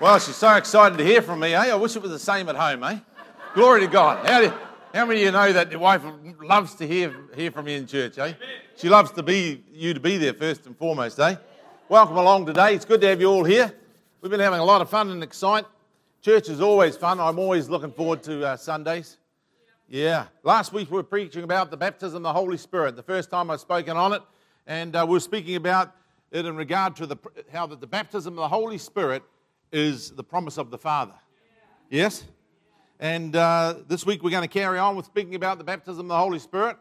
Well, she's so excited to hear from me, eh? I wish it was the same at home, eh? Glory to God. How, do, how many of you know that your wife loves to hear, hear from you in church, eh? She loves to be you to be there first and foremost, eh? Welcome along today. It's good to have you all here. We've been having a lot of fun and excite. Church is always fun. I'm always looking forward to uh, Sundays. Yeah. Last week we were preaching about the baptism of the Holy Spirit. The first time I've spoken on it, and uh, we were speaking about it in regard to the, how that the baptism of the Holy Spirit is the promise of the Father. Yes? And uh, this week we're going to carry on with speaking about the baptism of the Holy Spirit.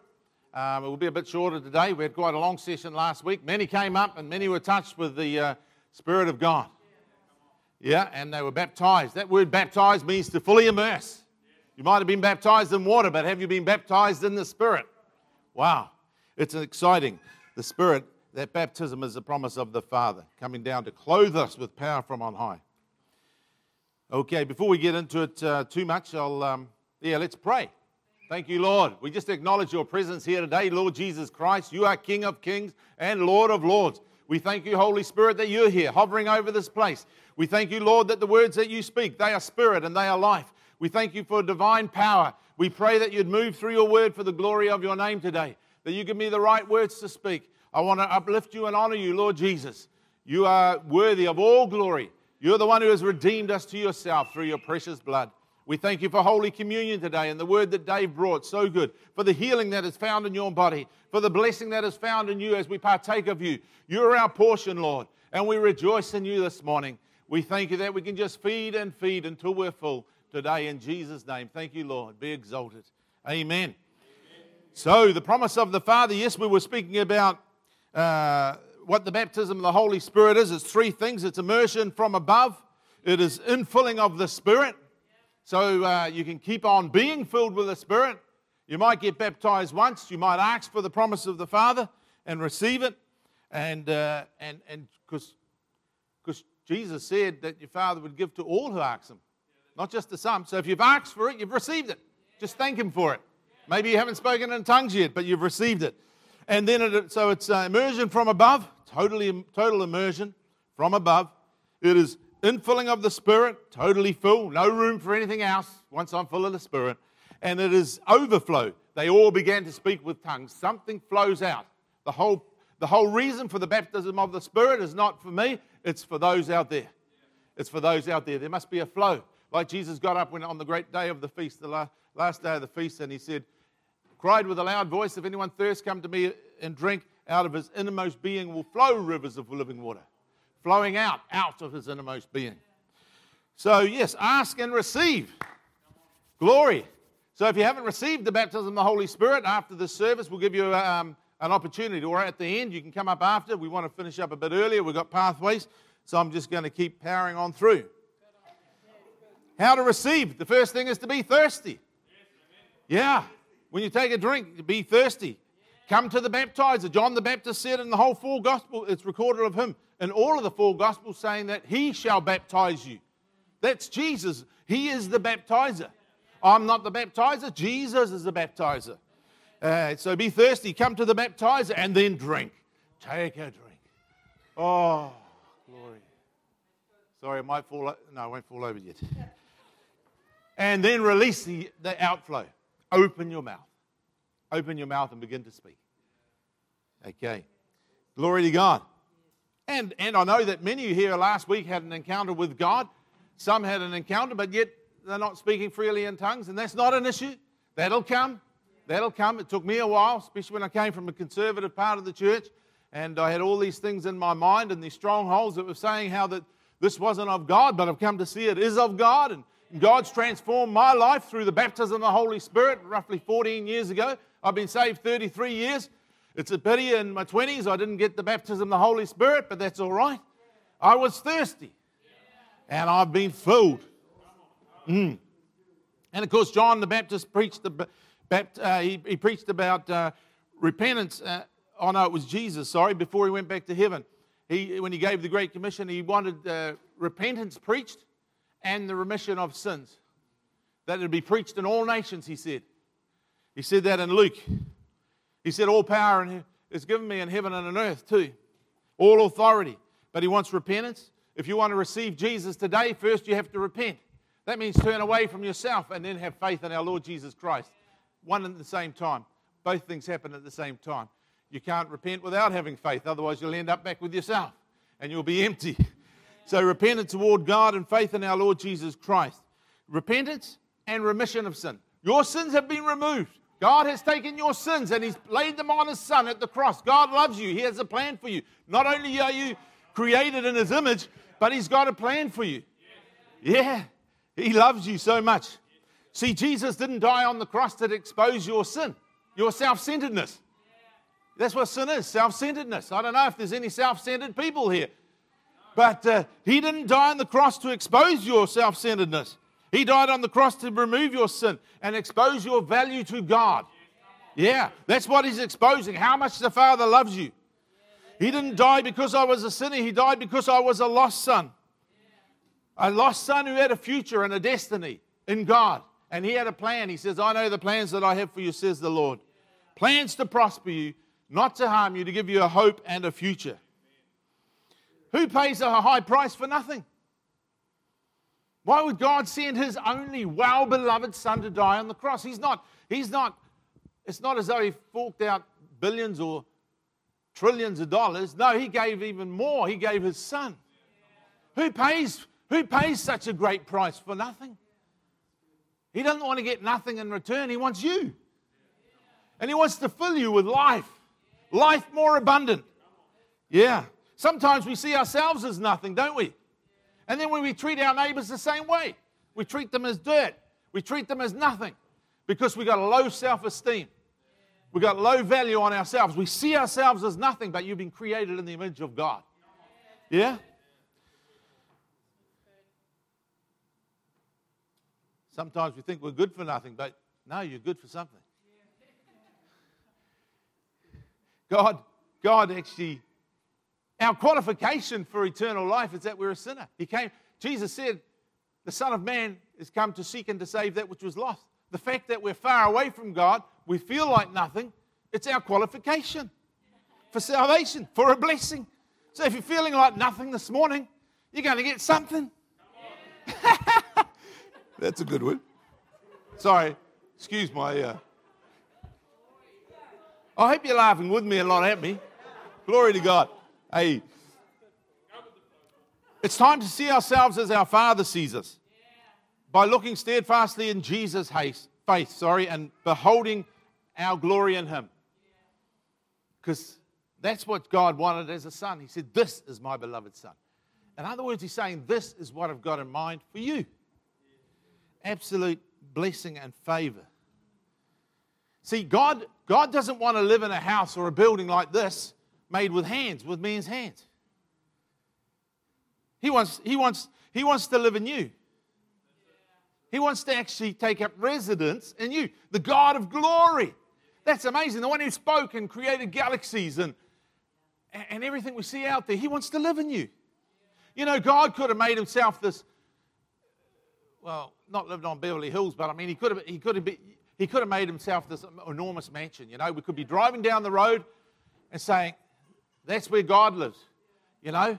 Um, it will be a bit shorter today. We had quite a long session last week. Many came up and many were touched with the uh, Spirit of God. Yeah, and they were baptized. That word baptized means to fully immerse. You might have been baptized in water, but have you been baptized in the Spirit? Wow, it's exciting. The Spirit, that baptism is the promise of the Father coming down to clothe us with power from on high. Okay, before we get into it uh, too much, I'll, um, yeah, let's pray. Thank you, Lord. We just acknowledge your presence here today, Lord Jesus Christ. You are King of kings and Lord of lords. We thank you, Holy Spirit, that you're here, hovering over this place. We thank you, Lord, that the words that you speak, they are spirit and they are life. We thank you for divine power. We pray that you'd move through your word for the glory of your name today, that you give me the right words to speak. I want to uplift you and honor you, Lord Jesus. You are worthy of all glory. You're the one who has redeemed us to yourself through your precious blood. We thank you for Holy Communion today and the word that Dave brought, so good, for the healing that is found in your body, for the blessing that is found in you as we partake of you. You're our portion, Lord, and we rejoice in you this morning. We thank you that we can just feed and feed until we're full today in Jesus' name. Thank you, Lord. Be exalted. Amen. Amen. So, the promise of the Father, yes, we were speaking about. Uh, what the baptism of the Holy Spirit is. It's three things it's immersion from above, it is infilling of the Spirit. So uh, you can keep on being filled with the Spirit. You might get baptized once, you might ask for the promise of the Father and receive it. And uh, and and because Jesus said that your Father would give to all who ask Him, not just to some. So if you've asked for it, you've received it. Just thank Him for it. Maybe you haven't spoken in tongues yet, but you've received it. And then, it, so it's uh, immersion from above, totally, total immersion from above. It is infilling of the Spirit, totally full, no room for anything else once I'm full of the Spirit. And it is overflow. They all began to speak with tongues. Something flows out. The whole, the whole reason for the baptism of the Spirit is not for me, it's for those out there. It's for those out there. There must be a flow. Like Jesus got up when, on the great day of the feast, the last, last day of the feast, and he said, cried with a loud voice, If anyone thirsts, come to me and drink. Out of his innermost being will flow rivers of living water, flowing out, out of his innermost being. So, yes, ask and receive. Glory. So, if you haven't received the baptism of the Holy Spirit after this service, we'll give you um, an opportunity. Or at the end, you can come up after. We want to finish up a bit earlier. We've got pathways. So, I'm just going to keep powering on through. How to receive. The first thing is to be thirsty. Yeah. When you take a drink, be thirsty. Come to the baptizer. John the Baptist said in the whole four gospel, it's recorded of him in all of the four gospels saying that he shall baptize you. That's Jesus. He is the baptizer. I'm not the baptizer, Jesus is the baptizer. Uh, so be thirsty, come to the baptizer, and then drink. Take a drink. Oh, glory. Sorry, I might fall. No, I won't fall over yet. And then release the, the outflow. Open your mouth. Open your mouth and begin to speak. Okay. Glory to God. And, and I know that many here last week had an encounter with God. Some had an encounter, but yet they're not speaking freely in tongues, and that's not an issue. That'll come. That'll come. It took me a while, especially when I came from a conservative part of the church, and I had all these things in my mind and these strongholds that were saying how that this wasn't of God, but I've come to see it is of God, and God's transformed my life through the baptism of the Holy Spirit roughly 14 years ago. I've been saved 33 years. It's a pity in my 20s I didn't get the baptism of the Holy Spirit, but that's all right. I was thirsty and I've been filled. Mm. And of course, John the Baptist preached, the, uh, he, he, preached about uh, repentance. Uh, oh, no, it was Jesus, sorry, before he went back to heaven. He, when he gave the Great Commission, he wanted uh, repentance preached and the remission of sins. That it would be preached in all nations, he said. He said that in Luke. He said, All power is given me in heaven and on earth, too. All authority. But he wants repentance. If you want to receive Jesus today, first you have to repent. That means turn away from yourself and then have faith in our Lord Jesus Christ. One at the same time. Both things happen at the same time. You can't repent without having faith, otherwise, you'll end up back with yourself and you'll be empty. So, repentance toward God and faith in our Lord Jesus Christ. Repentance and remission of sin. Your sins have been removed. God has taken your sins and He's laid them on His Son at the cross. God loves you. He has a plan for you. Not only are you created in His image, but He's got a plan for you. Yeah, He loves you so much. See, Jesus didn't die on the cross to expose your sin, your self centeredness. That's what sin is self centeredness. I don't know if there's any self centered people here, but uh, He didn't die on the cross to expose your self centeredness. He died on the cross to remove your sin and expose your value to God. Yeah, that's what He's exposing. How much the Father loves you. He didn't die because I was a sinner, He died because I was a lost son. A lost son who had a future and a destiny in God. And He had a plan. He says, I know the plans that I have for you, says the Lord. Plans to prosper you, not to harm you, to give you a hope and a future. Who pays a high price for nothing? Why would God send his only well beloved son to die on the cross? He's not, he's not, it's not as though he forked out billions or trillions of dollars. No, he gave even more. He gave his son. Who pays, who pays such a great price for nothing? He doesn't want to get nothing in return. He wants you. And he wants to fill you with life, life more abundant. Yeah. Sometimes we see ourselves as nothing, don't we? And then when we treat our neighbors the same way, we treat them as dirt, we treat them as nothing because we got a low self esteem. We've got low value on ourselves. We see ourselves as nothing, but you've been created in the image of God. Yeah? Sometimes we think we're good for nothing, but no, you're good for something. God, God actually our qualification for eternal life is that we're a sinner. He came, Jesus said, the Son of Man is come to seek and to save that which was lost. The fact that we're far away from God, we feel like nothing, it's our qualification for salvation, for a blessing. So if you're feeling like nothing this morning, you're going to get something. That's a good one. Sorry, excuse my. Uh... I hope you're laughing with me and not at me. Glory to God. Hey, it's time to see ourselves as our Father sees us by looking steadfastly in Jesus' face, sorry, and beholding our glory in Him. Because that's what God wanted as a son. He said, This is my beloved son. In other words, He's saying, This is what I've got in mind for you. Absolute blessing and favor. See, God, God doesn't want to live in a house or a building like this made with hands, with men's hands. He wants, he wants, he wants to live in you. He wants to actually take up residence in you. The God of glory. That's amazing. The one who spoke and created galaxies and, and everything we see out there, he wants to live in you. You know, God could have made himself this, well, not living on Beverly Hills, but I mean, he could have, he could have, be, he could have made himself this enormous mansion. You know, we could be driving down the road and saying, that's where God lives. You know,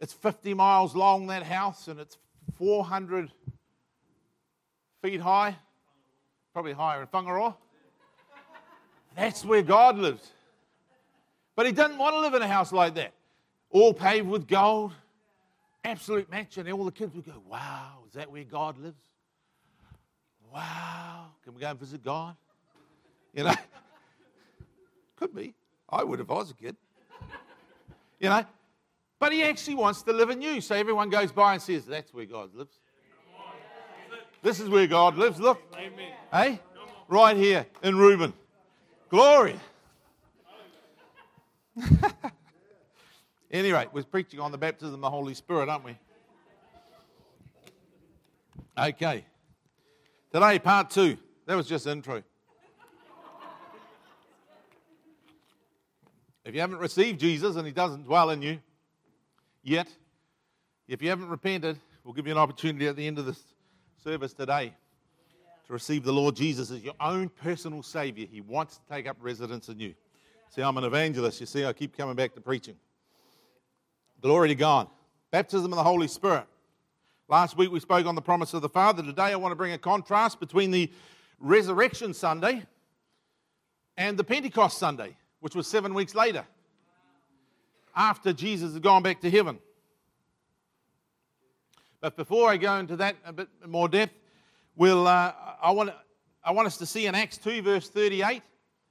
it's 50 miles long, that house, and it's 400 feet high, probably higher in Whangaroa. That's where God lives. But he doesn't want to live in a house like that, all paved with gold, absolute mansion. And all the kids would go, Wow, is that where God lives? Wow, can we go and visit God? You know, could be. I would if I was a kid. You know? But he actually wants to live in you. So everyone goes by and says, That's where God lives. This is where God lives. Look. Amen. Hey? Right here in Reuben. Glory. anyway, we're preaching on the baptism of the Holy Spirit, aren't we? Okay. Today, part two. That was just intro. If you haven't received Jesus and he doesn't dwell in you yet, if you haven't repented, we'll give you an opportunity at the end of this service today to receive the Lord Jesus as your own personal Savior. He wants to take up residence in you. See, I'm an evangelist. You see, I keep coming back to preaching. Glory to God. Baptism of the Holy Spirit. Last week we spoke on the promise of the Father. Today I want to bring a contrast between the Resurrection Sunday and the Pentecost Sunday, which was seven weeks later, after Jesus had gone back to heaven. But before I go into that a bit more depth, we'll, uh, I, want, I want us to see in Acts 2, verse 38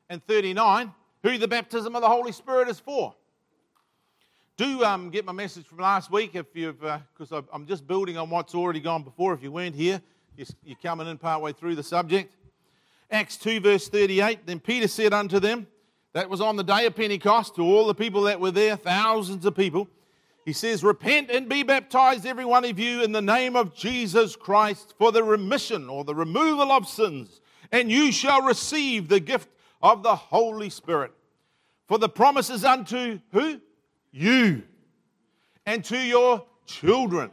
and 39, who the baptism of the Holy Spirit is for. Do um, get my message from last week if you've, because uh, I'm just building on what's already gone before. If you weren't here, you're coming in partway through the subject. Acts 2, verse 38. Then Peter said unto them, that was on the day of Pentecost, to all the people that were there, thousands of people. He says, Repent and be baptized, every one of you, in the name of Jesus Christ for the remission or the removal of sins, and you shall receive the gift of the Holy Spirit. For the promises unto who? You, and to your children,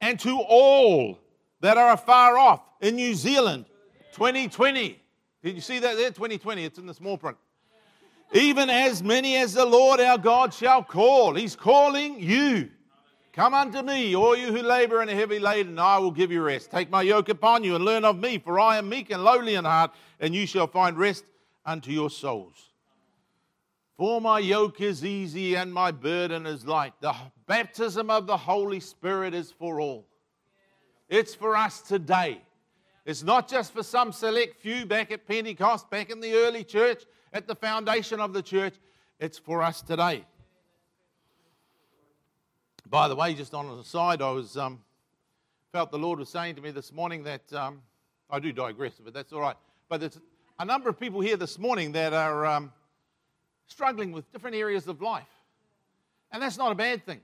and to all that are afar off in New Zealand. 2020. Did you see that there? 2020. It's in the small print even as many as the Lord our God shall call. He's calling you. Come unto me, all you who labor and are heavy laden, and I will give you rest. Take my yoke upon you and learn of me, for I am meek and lowly in heart, and you shall find rest unto your souls. For my yoke is easy and my burden is light. The baptism of the Holy Spirit is for all. It's for us today. It's not just for some select few back at Pentecost, back in the early church at the foundation of the church. It's for us today. By the way, just on the side, I was um, felt the Lord was saying to me this morning that um, I do digress, but that's all right. But there's a number of people here this morning that are um, struggling with different areas of life, and that's not a bad thing.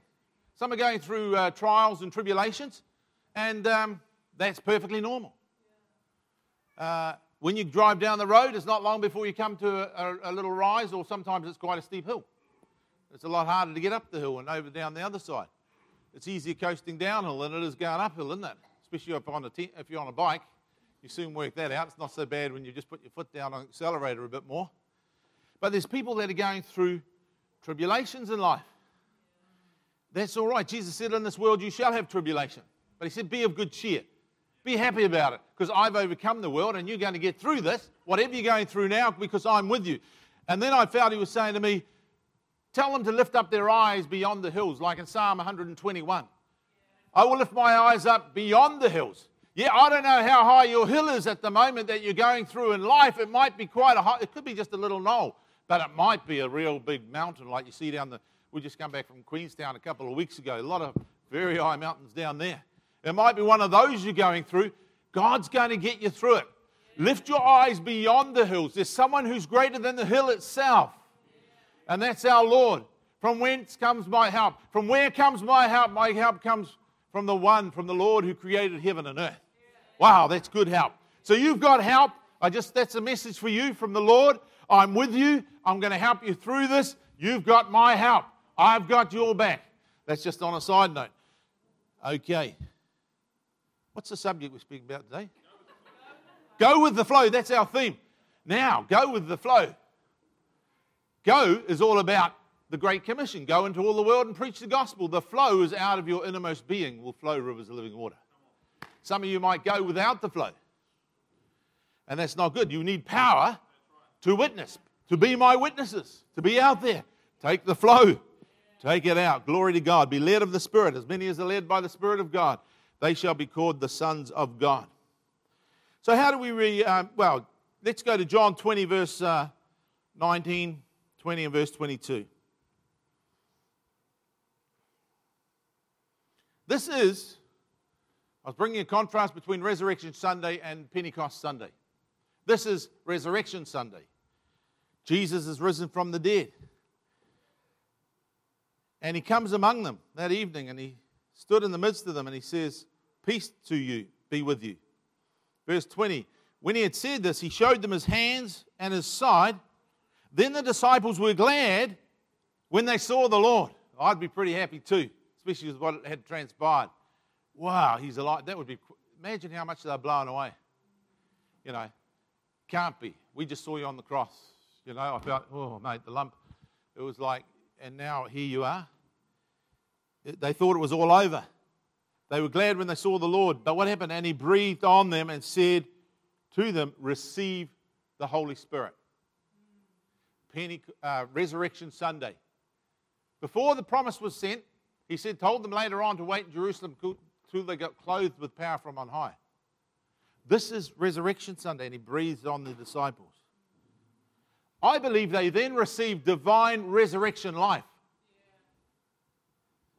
Some are going through uh, trials and tribulations, and um, that's perfectly normal. Uh, when you drive down the road, it's not long before you come to a, a, a, little rise, or sometimes it's quite a steep hill. It's a lot harder to get up the hill and over down the other side. It's easier coasting downhill than it is going uphill, isn't it? Especially if, on if you're on a bike, you soon work that out. It's not so bad when you just put your foot down on accelerator a bit more. But there's people that are going through tribulations in life. That's all right. Jesus said, In this world you shall have tribulation. But he said, Be of good cheer. Be happy about it because I've overcome the world and you're going to get through this, whatever you're going through now, because I'm with you. And then I found he was saying to me, Tell them to lift up their eyes beyond the hills, like in Psalm 121. I will lift my eyes up beyond the hills. Yeah, I don't know how high your hill is at the moment that you're going through in life. It might be quite a high, it could be just a little knoll, but it might be a real big mountain like you see down the. We just come back from Queenstown a couple of weeks ago. A lot of very high mountains down there. It might be one of those you're going through. God's going to get you through it. Lift your eyes beyond the hills. There's someone who's greater than the hill itself, and that's our Lord. From whence comes my help? From where comes my help? My help comes from the one, from the Lord who created heaven and earth. Wow, that's good help. So you've got help. I just that's a message for you from the Lord. I'm with you. I'm going to help you through this. You've got my help. I've got your back. That's just on a side note. Okay. What's the subject we're speaking about today? Go with the flow. That's our theme. Now, go with the flow. Go is all about the Great Commission. Go into all the world and preach the gospel. The flow is out of your innermost being, will flow rivers of living water. Some of you might go without the flow. And that's not good. You need power to witness, to be my witnesses, to be out there. Take the flow, take it out. Glory to God. Be led of the Spirit, as many as are led by the Spirit of God they shall be called the sons of God. So, how do we re. Uh, well, let's go to John 20, verse uh, 19, 20, and verse 22. This is, I was bringing a contrast between Resurrection Sunday and Pentecost Sunday. This is Resurrection Sunday. Jesus is risen from the dead. And he comes among them that evening and he stood in the midst of them and he says, Peace to you be with you. Verse 20 When he had said this, he showed them his hands and his side. Then the disciples were glad when they saw the Lord. I'd be pretty happy too, especially with what had transpired. Wow, he's alive. That would be, imagine how much they're blown away. You know, can't be. We just saw you on the cross. You know, I felt, oh, mate, the lump. It was like, and now here you are. they thought it was all over. They were glad when they saw the Lord. But what happened? And he breathed on them and said to them, Receive the Holy Spirit. Pente- uh, Resurrection Sunday. Before the promise was sent, he said, told them later on to wait in Jerusalem till they got clothed with power from on high. This is Resurrection Sunday, and he breathed on the disciples. I believe they then received divine resurrection life.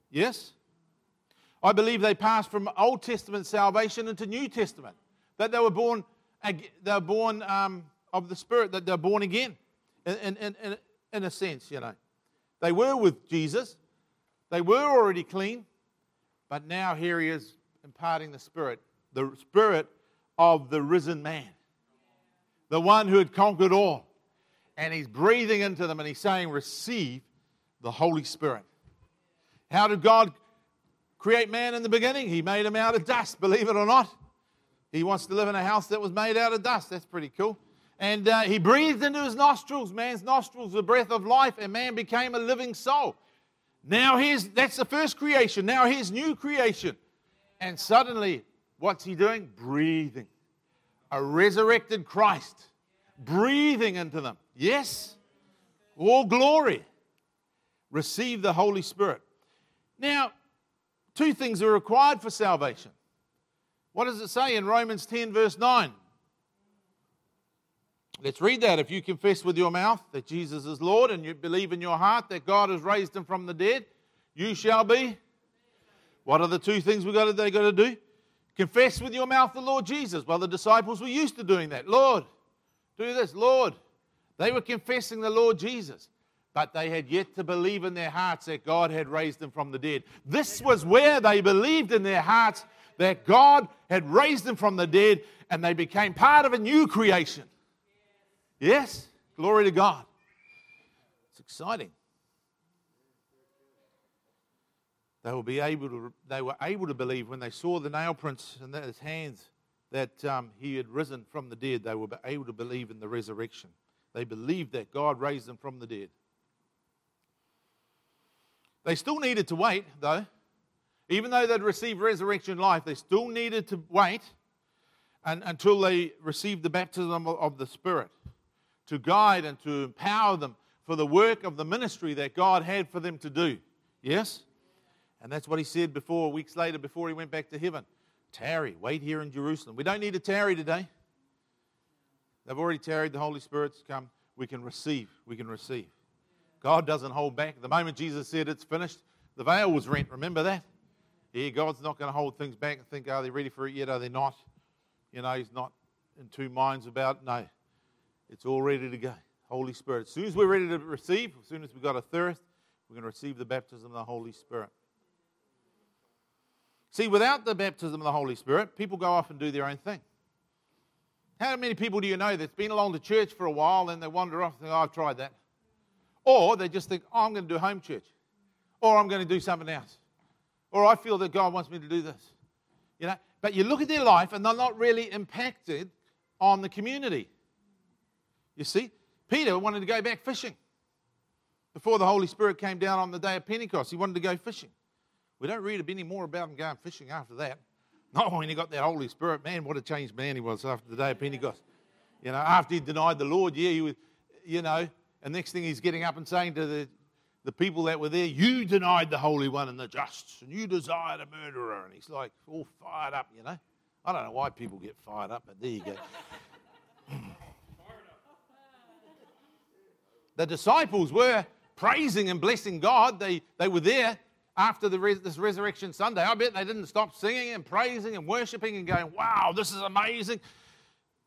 Yes? I believe they passed from Old Testament salvation into New Testament. That they were born, they were born um, of the Spirit, that they're born again, in, in, in, in a sense, you know. They were with Jesus, they were already clean, but now here he is imparting the Spirit, the Spirit of the risen man, the one who had conquered all. And he's breathing into them and he's saying, Receive the Holy Spirit. How did God create man in the beginning? He made him out of dust, believe it or not. He wants to live in a house that was made out of dust. That's pretty cool. And uh, he breathed into his nostrils, man's nostrils, the breath of life, and man became a living soul. Now here's that's the first creation. Now here's new creation. And suddenly, what's he doing? Breathing. A resurrected Christ. Breathing into them. Yes? All glory. Receive the Holy Spirit. Now, two things are required for salvation. What does it say in Romans 10, verse 9? Let's read that. If you confess with your mouth that Jesus is Lord and you believe in your heart that God has raised him from the dead, you shall be. What are the two things we got to, they got to do? Confess with your mouth the Lord Jesus. Well, the disciples were used to doing that. Lord, do this. Lord. They were confessing the Lord Jesus but they had yet to believe in their hearts that God had raised them from the dead. This was where they believed in their hearts that God had raised them from the dead and they became part of a new creation. Yes? Glory to God. It's exciting. They be able to, they were able to believe when they saw the nail prints in his hands that um, he had risen from the dead. They were able to believe in the resurrection. They believed that God raised them from the dead. They still needed to wait, though. Even though they'd received resurrection life, they still needed to wait and, until they received the baptism of the Spirit to guide and to empower them for the work of the ministry that God had for them to do. Yes? And that's what he said before, weeks later, before he went back to heaven. Tarry, wait here in Jerusalem. We don't need to tarry today. They've already tarried, the Holy Spirit's come. We can receive. We can receive. God doesn't hold back. The moment Jesus said it's finished, the veil was rent. Remember that? Yeah, God's not going to hold things back and think, are they ready for it yet? Are they not? You know, He's not in two minds about it. No, it's all ready to go. Holy Spirit. As soon as we're ready to receive, as soon as we've got a thirst, we're going to receive the baptism of the Holy Spirit. See, without the baptism of the Holy Spirit, people go off and do their own thing. How many people do you know that's been along to church for a while and they wander off and think, oh, I've tried that? Or they just think, oh, I'm going to do home church. Or I'm going to do something else. Or I feel that God wants me to do this. You know, but you look at their life and they're not really impacted on the community. You see, Peter wanted to go back fishing before the Holy Spirit came down on the day of Pentecost. He wanted to go fishing. We don't read any more about him going fishing after that. Not when he got that Holy Spirit. Man, what a changed man he was after the day of Pentecost. You know, after he denied the Lord, yeah, he was, you know, and next thing he's getting up and saying to the, the people that were there, You denied the Holy One and the just, and you desired a murderer. And he's like all fired up, you know. I don't know why people get fired up, but there you go. the disciples were praising and blessing God. They, they were there after the res- this resurrection Sunday. I bet they didn't stop singing and praising and worshiping and going, wow, this is amazing.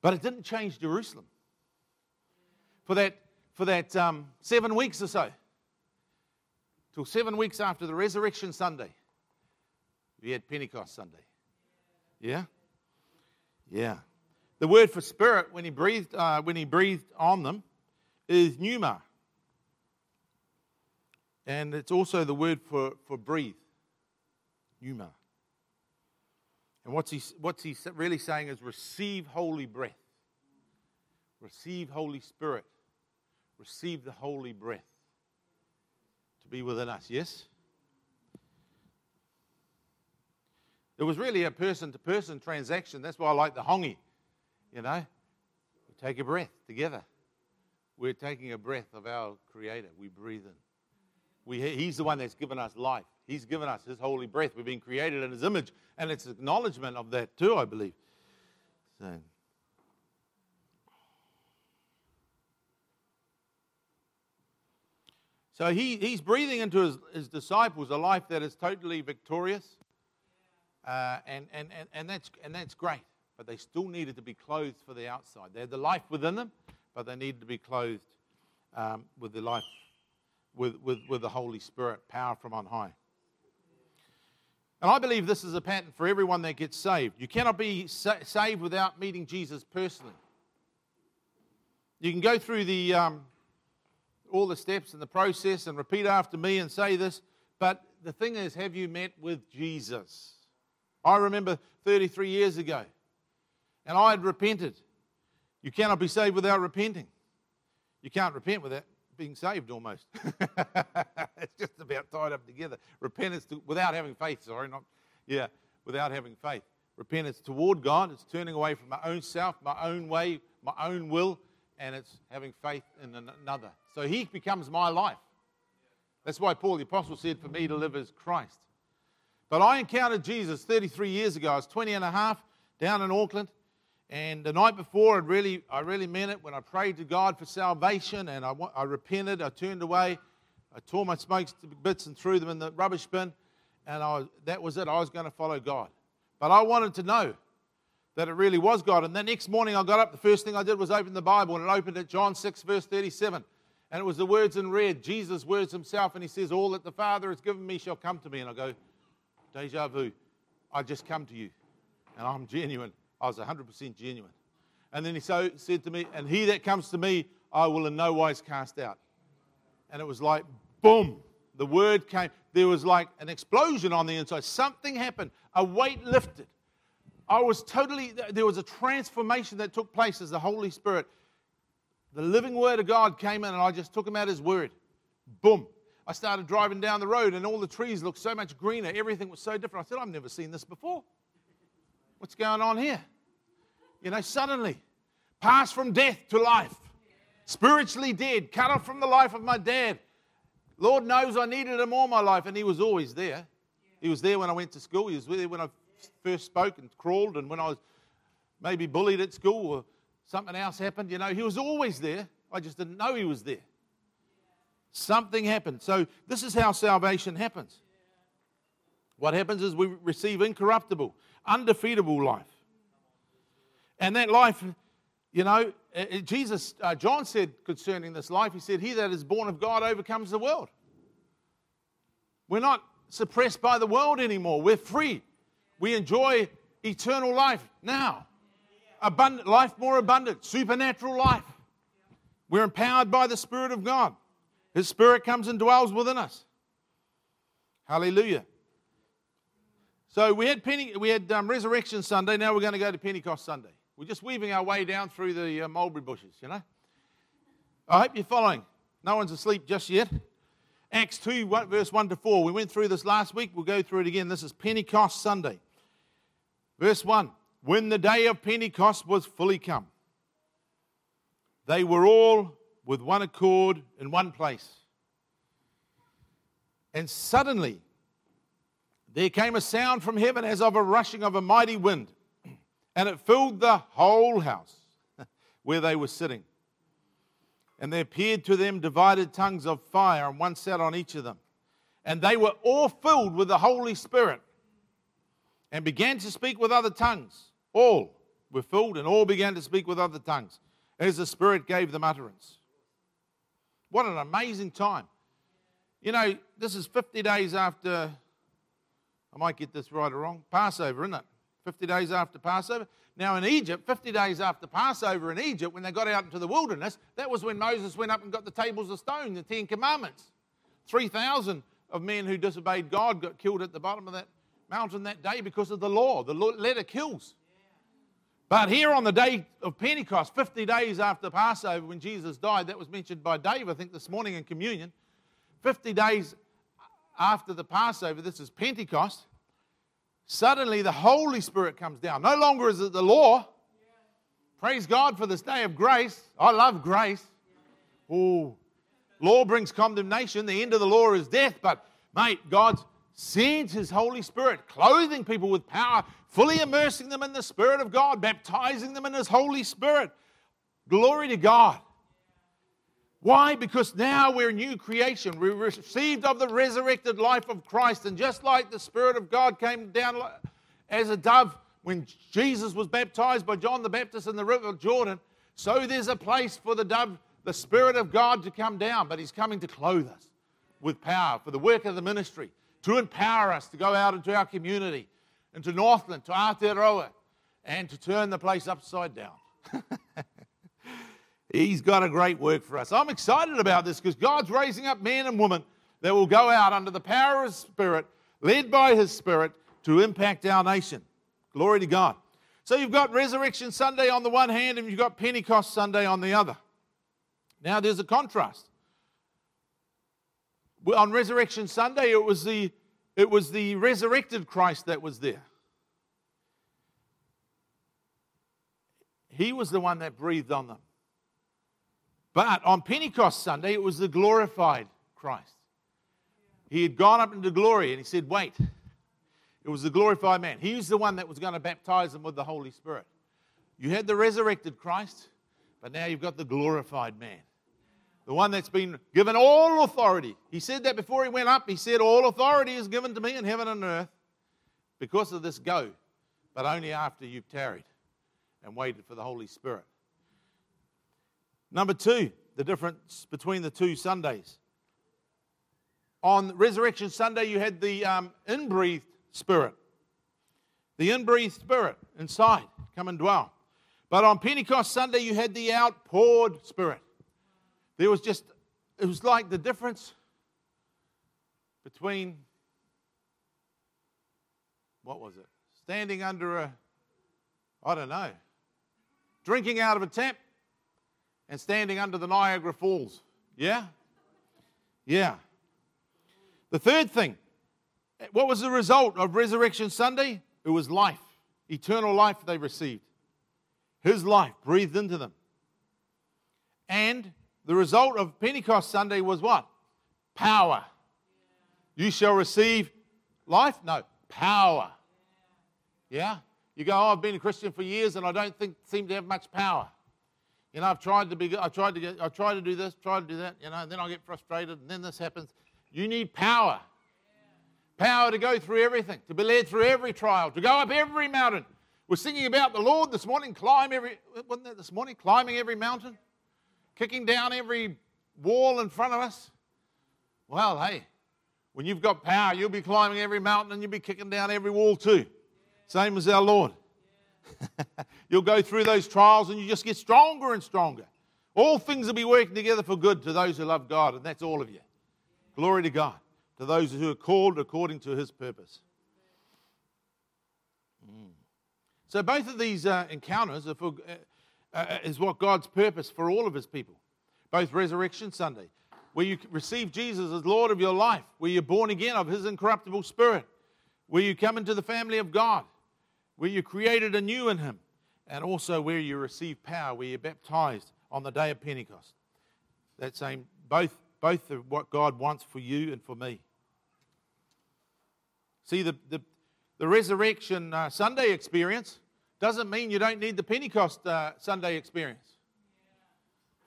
But it didn't change Jerusalem. For that for that um, seven weeks or so. Till seven weeks after the resurrection Sunday, we had Pentecost Sunday. Yeah? Yeah. The word for spirit when he breathed, uh, when he breathed on them is pneuma. And it's also the word for, for breathe. Pneuma. And what's he, what's he really saying is receive holy breath. Receive Holy Spirit receive the holy breath to be within us. Yes? It was really a person to person transaction. That's why I like the hongi. You know, we take a breath together. We're taking a breath of our Creator. We breathe in. We, he's the one that's given us life. He's given us His holy breath. We've been created in His image, and it's acknowledgement of that too, I believe. So. So he, he's breathing into his, his disciples a life that is totally victorious. Uh, and, and, and, and, that's, and that's great. But they still needed to be clothed for the outside. They had the life within them, but they needed to be clothed um, with the life, with, with, with the Holy Spirit, power from on high. And I believe this is a pattern for everyone that gets saved. You cannot be sa- saved without meeting Jesus personally. You can go through the, um, all the steps and the process and repeat after me and say this, but the thing is, have you met with Jesus? I remember 33 years ago, and I had repented. You cannot be saved without repenting. You can't repent without being saved almost. it's just about tied up together. Repentance to, without having faith, sorry, not, yeah, without having faith. Repentance toward God, it's turning away from my own self, my own way, my own will, and it's having faith in another. So he becomes my life. That's why Paul the Apostle said, For me to live is Christ. But I encountered Jesus 33 years ago. I was 20 and a half down in Auckland. And the night before, I really, I really meant it when I prayed to God for salvation and I, I repented. I turned away. I tore my smokes to bits and threw them in the rubbish bin. And I, that was it. I was going to follow God. But I wanted to know that it really was God. And the next morning I got up, the first thing I did was open the Bible and it opened at John 6, verse 37. And it was the words in red, Jesus' words himself, and he says, All that the Father has given me shall come to me. And I go, Deja vu. I just come to you. And I'm genuine. I was 100% genuine. And then he so, said to me, And he that comes to me, I will in no wise cast out. And it was like, boom, the word came. There was like an explosion on the inside. Something happened. A weight lifted. I was totally, there was a transformation that took place as the Holy Spirit, the living Word of God came in, and I just took him at his word. Boom. I started driving down the road, and all the trees looked so much greener. Everything was so different. I said, I've never seen this before. What's going on here? You know, suddenly, passed from death to life, spiritually dead, cut off from the life of my dad. Lord knows I needed him all my life, and he was always there. He was there when I went to school. He was there when I first spoke and crawled, and when I was maybe bullied at school or something else happened, you know, he was always there. I just didn't know he was there. Something happened. So, this is how salvation happens. What happens is we receive incorruptible, undefeatable life. And that life, you know, uh, uh, Jesus, uh, John said concerning this life, he said, He that is born of God overcomes the world. We're not suppressed by the world anymore. We're free. We enjoy eternal life now. Abundant life, more abundant, supernatural life. We're empowered by the Spirit of God. His Spirit comes and dwells within us. Hallelujah. So we had Penny, we had um, Resurrection Sunday. Now we're going to go to Pentecost Sunday. We're just weaving our way down through the uh, mulberry bushes, you know. I hope you're following. No one's asleep just yet. Acts 2, verse 1 to 4. We went through this last week. We'll go through it again. This is Pentecost Sunday. Verse 1 When the day of Pentecost was fully come, they were all with one accord in one place. And suddenly there came a sound from heaven as of a rushing of a mighty wind, and it filled the whole house where they were sitting. And there appeared to them divided tongues of fire, and one sat on each of them. And they were all filled with the Holy Spirit and began to speak with other tongues. All were filled and all began to speak with other tongues as the Spirit gave them utterance. What an amazing time. You know, this is 50 days after, I might get this right or wrong, Passover, isn't it? 50 days after Passover. Now, in Egypt, 50 days after Passover in Egypt, when they got out into the wilderness, that was when Moses went up and got the tables of stone, the Ten Commandments. 3,000 of men who disobeyed God got killed at the bottom of that mountain that day because of the law. The letter kills. But here on the day of Pentecost, 50 days after Passover, when Jesus died, that was mentioned by Dave, I think, this morning in communion. 50 days after the Passover, this is Pentecost. suddenly the Holy Spirit comes down. No longer is it the law. Praise God for this day of grace. I love grace. Oh, law brings condemnation. The end of the law is death. But, mate, God sends His Holy Spirit, clothing people with power, fully immersing them in the Spirit of God, baptizing them in His Holy Spirit. Glory to God. Why? Because now we're a new creation. We received of the resurrected life of Christ. And just like the Spirit of God came down as a dove when Jesus was baptized by John the Baptist in the river Jordan, so there's a place for the dove, the Spirit of God, to come down. But He's coming to clothe us with power for the work of the ministry, to empower us to go out into our community, into Northland, to Aotearoa, and to turn the place upside down. He's got a great work for us. I'm excited about this because God's raising up men and women that will go out under the power of His Spirit, led by His Spirit, to impact our nation. Glory to God. So you've got Resurrection Sunday on the one hand, and you've got Pentecost Sunday on the other. Now there's a contrast. On Resurrection Sunday, it was the, it was the resurrected Christ that was there. He was the one that breathed on them. But on Pentecost Sunday, it was the glorified Christ. He had gone up into glory and he said, Wait. It was the glorified man. He was the one that was going to baptize them with the Holy Spirit. You had the resurrected Christ, but now you've got the glorified man. The one that's been given all authority. He said that before he went up. He said, All authority is given to me in heaven and earth. Because of this, go, but only after you've tarried and waited for the Holy Spirit. Number two, the difference between the two Sundays. On Resurrection Sunday, you had the um, inbreathed spirit, the inbreathed spirit inside come and dwell. But on Pentecost Sunday, you had the outpoured spirit. There was just, it was like the difference between, what was it? Standing under a, I don't know, drinking out of a tap and standing under the Niagara Falls. Yeah? Yeah. The third thing, what was the result of Resurrection Sunday? It was life, eternal life they received. His life breathed into them. And the result of Pentecost Sunday was what? Power. You shall receive life? No, power. Yeah? You go, oh, I've been a Christian for years and I don't think seem to have much power. You know, I've tried to be, I've tried to get, I've tried to do this, tried to do that, you know, and then I get frustrated, and then this happens. You need power. Power to go through everything, to be led through every trial, to go up every mountain. We're singing about the Lord this morning, climb every, wasn't that this morning? Climbing every mountain, kicking down every wall in front of us. Well, hey, when you've got power, you'll be climbing every mountain and you'll be kicking down every wall too. Same as our Lord. You'll go through those trials and you just get stronger and stronger. All things will be working together for good to those who love God, and that's all of you. Glory to God, to those who are called according to his purpose. Mm. So, both of these uh, encounters are for, uh, uh, is what God's purpose for all of his people. Both Resurrection Sunday, where you receive Jesus as Lord of your life, where you're born again of his incorruptible spirit, where you come into the family of God where you're created anew in Him, and also where you receive power, where you're baptized on the day of Pentecost. That same, both, both are what God wants for you and for me. See, the, the, the resurrection uh, Sunday experience doesn't mean you don't need the Pentecost uh, Sunday experience.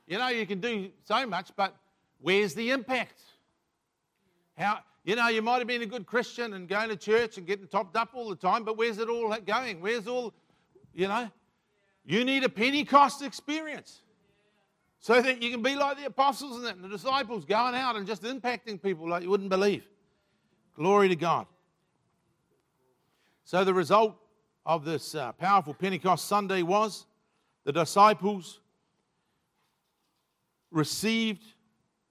You know, you can do so much, but where's the impact? How, you know, you might have been a good Christian and going to church and getting topped up all the time, but where's it all going? Where's all, you know? You need a Pentecost experience so that you can be like the apostles and, and the disciples going out and just impacting people like you wouldn't believe. Glory to God. So, the result of this uh, powerful Pentecost Sunday was the disciples received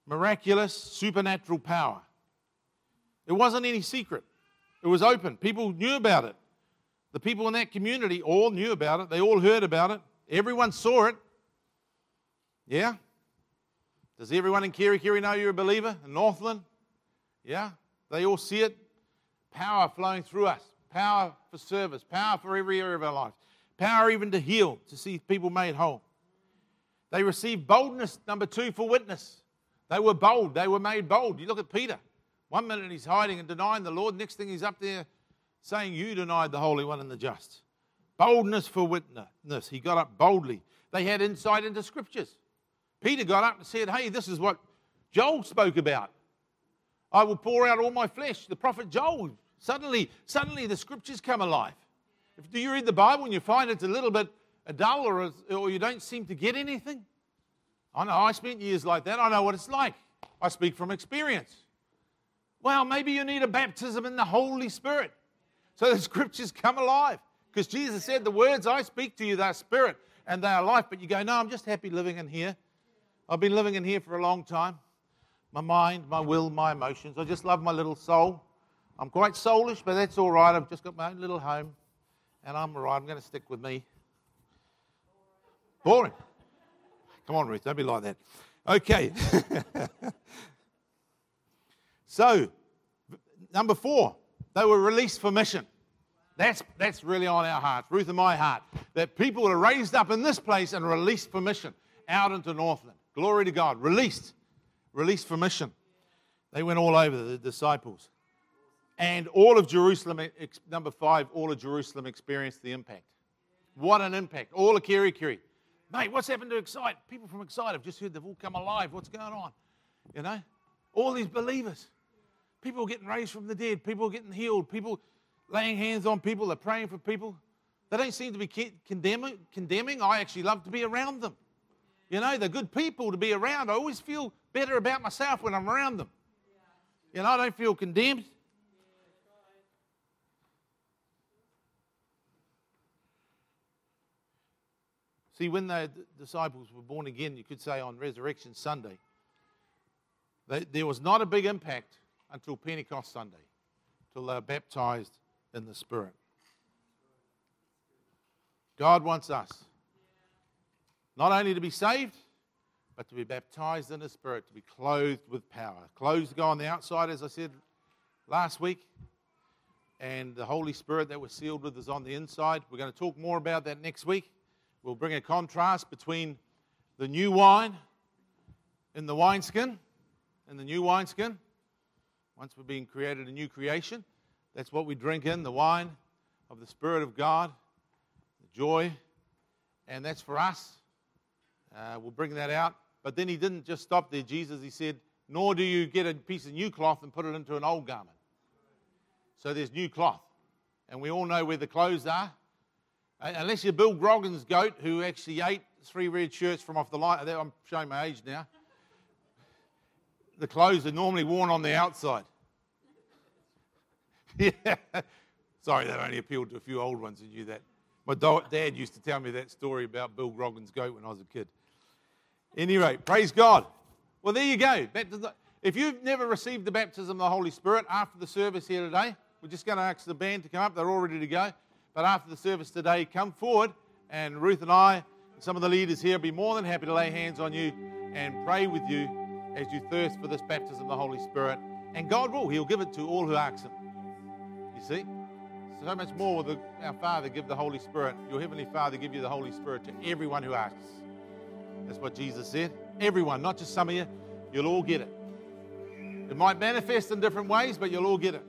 miraculous supernatural power. It wasn't any secret, it was open. People knew about it. The people in that community all knew about it, they all heard about it, everyone saw it. Yeah? Does everyone in Kerikeri know you're a believer in Northland? Yeah? They all see it. Power flowing through us. Power for service, power for every area of our lives, power even to heal, to see people made whole. They received boldness, number two, for witness. They were bold. They were made bold. You look at Peter. One minute he's hiding and denying the Lord. Next thing he's up there saying, You denied the Holy One and the just. Boldness for witness. He got up boldly. They had insight into scriptures. Peter got up and said, Hey, this is what Joel spoke about. I will pour out all my flesh. The prophet Joel. Suddenly, suddenly the scriptures come alive. If do you read the Bible and you find it's a little bit dull or, or you don't seem to get anything? I know I spent years like that. I know what it's like. I speak from experience. Well, maybe you need a baptism in the Holy Spirit so the scriptures come alive. Because Jesus said, The words I speak to you, they're spirit and they are life. But you go, No, I'm just happy living in here. I've been living in here for a long time. My mind, my will, my emotions. I just love my little soul. I'm quite soulish, but that's all right. I've just got my own little home, and I'm all right. I'm going to stick with me. Boring. Come on, Ruth, don't be like that. Okay. so, number four, they were released for mission. That's, that's really on our hearts, Ruth and my heart, that people are raised up in this place and released for mission out into Northland. Glory to God. Released. Released for mission. They went all over, the disciples. And all of Jerusalem, number five, all of Jerusalem experienced the impact. What an impact. All of Kerikeri. Mate, what's happened to Excite? People from Excite have just heard they've all come alive. What's going on? You know? All these believers. People getting raised from the dead. People getting healed. People laying hands on people. They're praying for people. They don't seem to be condemning. condemning. I actually love to be around them. You know, they're good people to be around. I always feel better about myself when I'm around them. You know, I don't feel condemned. See, when the disciples were born again, you could say on Resurrection Sunday, they, there was not a big impact until Pentecost Sunday, till they were baptized in the Spirit. God wants us not only to be saved, but to be baptized in the Spirit, to be clothed with power. Clothes go on the outside, as I said last week, and the Holy Spirit that we're sealed with is on the inside. We're going to talk more about that next week. We'll bring a contrast between the new wine in the wineskin and the new wineskin. Once we're being created a new creation, that's what we drink in the wine of the Spirit of God, the joy, and that's for us. Uh, we'll bring that out. But then he didn't just stop there, Jesus. He said, Nor do you get a piece of new cloth and put it into an old garment. So there's new cloth. And we all know where the clothes are. Uh, unless you're Bill Grogan's goat, who actually ate three red shirts from off the line. I'm showing my age now. The clothes are normally worn on the outside. yeah. Sorry, that only appealed to a few old ones who knew that. My dad used to tell me that story about Bill Grogan's goat when I was a kid. Any rate, praise God. Well, there you go. If you've never received the baptism of the Holy Spirit after the service here today, we're just going to ask the band to come up. They're all ready to go. But after the service today, come forward, and Ruth and I, and some of the leaders here, will be more than happy to lay hands on you and pray with you as you thirst for this baptism of the Holy Spirit. And God will. He'll give it to all who ask Him. You see? So much more will our Father give the Holy Spirit, your Heavenly Father give you the Holy Spirit to everyone who asks. That's what Jesus said. Everyone, not just some of you. You'll all get it. It might manifest in different ways, but you'll all get it.